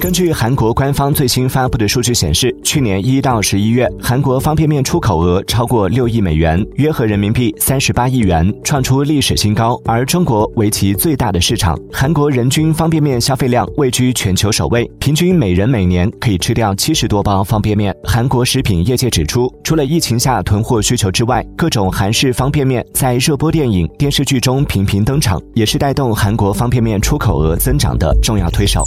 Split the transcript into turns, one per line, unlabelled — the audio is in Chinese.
根据韩国官方最新发布的数据显示去年一到十一月韩国方便面出口额超过六亿美元约合人民币三十八亿元创出历史新高。而中国为其最大的市场韩国人均方便面消费量位居全球首位平均每人每年可以吃掉七十多包方便面。韩国食品业界指出除了疫情下囤货需求之外各种韩式方便面在热播电影电视剧中频频登场也是带动韩国方便面出口额增长的重要推手。